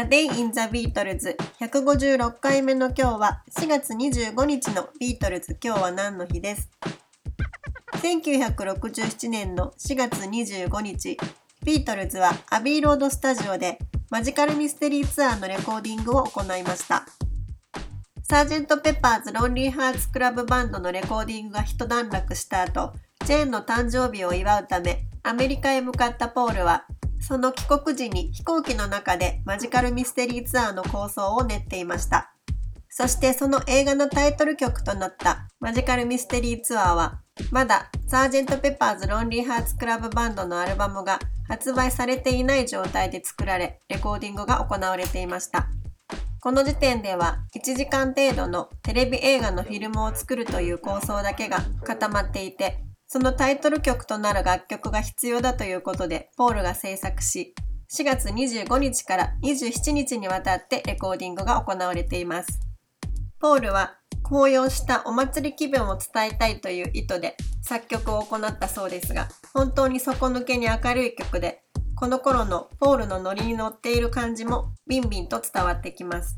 A Day in the Beatles 156回目の今日は4月25日のビートルズ今日は何の日です？1967年の4月25日ビートルズはアビーロードスタジオでマジカルミステリーツアーのレコーディングを行いました。サージェント・ペッパーズ・ロンリー・ハーツ・クラブバンドのレコーディングが一段落した後ジェーンの誕生日を祝うためアメリカへ向かったポールはその帰国時に飛行機の中でマジカルミステリーツアーの構想を練っていました。そしてその映画のタイトル曲となったマジカルミステリーツアーはまだサージェント・ペッパーズ・ロンリー・ハーツ・クラブバンドのアルバムが発売されていない状態で作られレコーディングが行われていました。この時点では1時間程度のテレビ映画のフィルムを作るという構想だけが固まっていてそのタイトル曲となる楽曲が必要だということで、ポールが制作し、4月25日から27日にわたってレコーディングが行われています。ポールは高揚したお祭り気分を伝えたいという意図で作曲を行ったそうですが、本当に底抜けに明るい曲で、この頃のポールのノリに乗っている感じもビンビンと伝わってきます。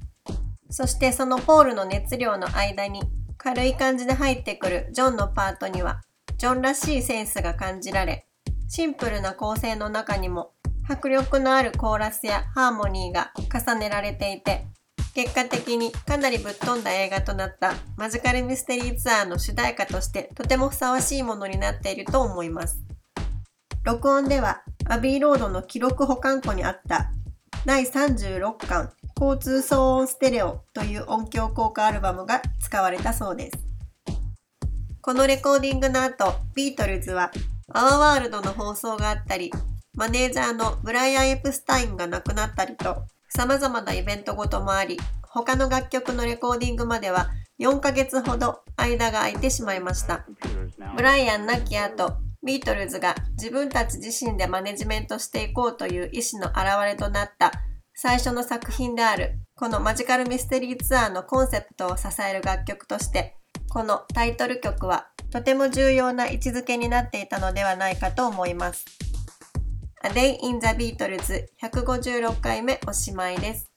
そしてそのポールの熱量の間に軽い感じで入ってくるジョンのパートにはジョンらしいセンスが感じられ、シンプルな構成の中にも迫力のあるコーラスやハーモニーが重ねられていて、結果的にかなりぶっ飛んだ映画となったマジカルミステリーツアーの主題歌としてとてもふさわしいものになっていると思います。録音ではアビーロードの記録保管庫にあった第36巻交通騒音ステレオという音響効果アルバムが使われたそうです。このレコーディングの後、ビートルズは、アワーワールドの放送があったり、マネージャーのブライアン・エプスタインが亡くなったりと、様々なイベントごともあり、他の楽曲のレコーディングまでは4ヶ月ほど間が空いてしまいました。ブライアン亡き後、ビートルズが自分たち自身でマネジメントしていこうという意思の表れとなった最初の作品であるこのマジカルミステリーツアーのコンセプトを支える楽曲としてこのタイトル曲はとても重要な位置づけになっていたのではないかと思います。A Day in the Beatles 156回目おしまいです。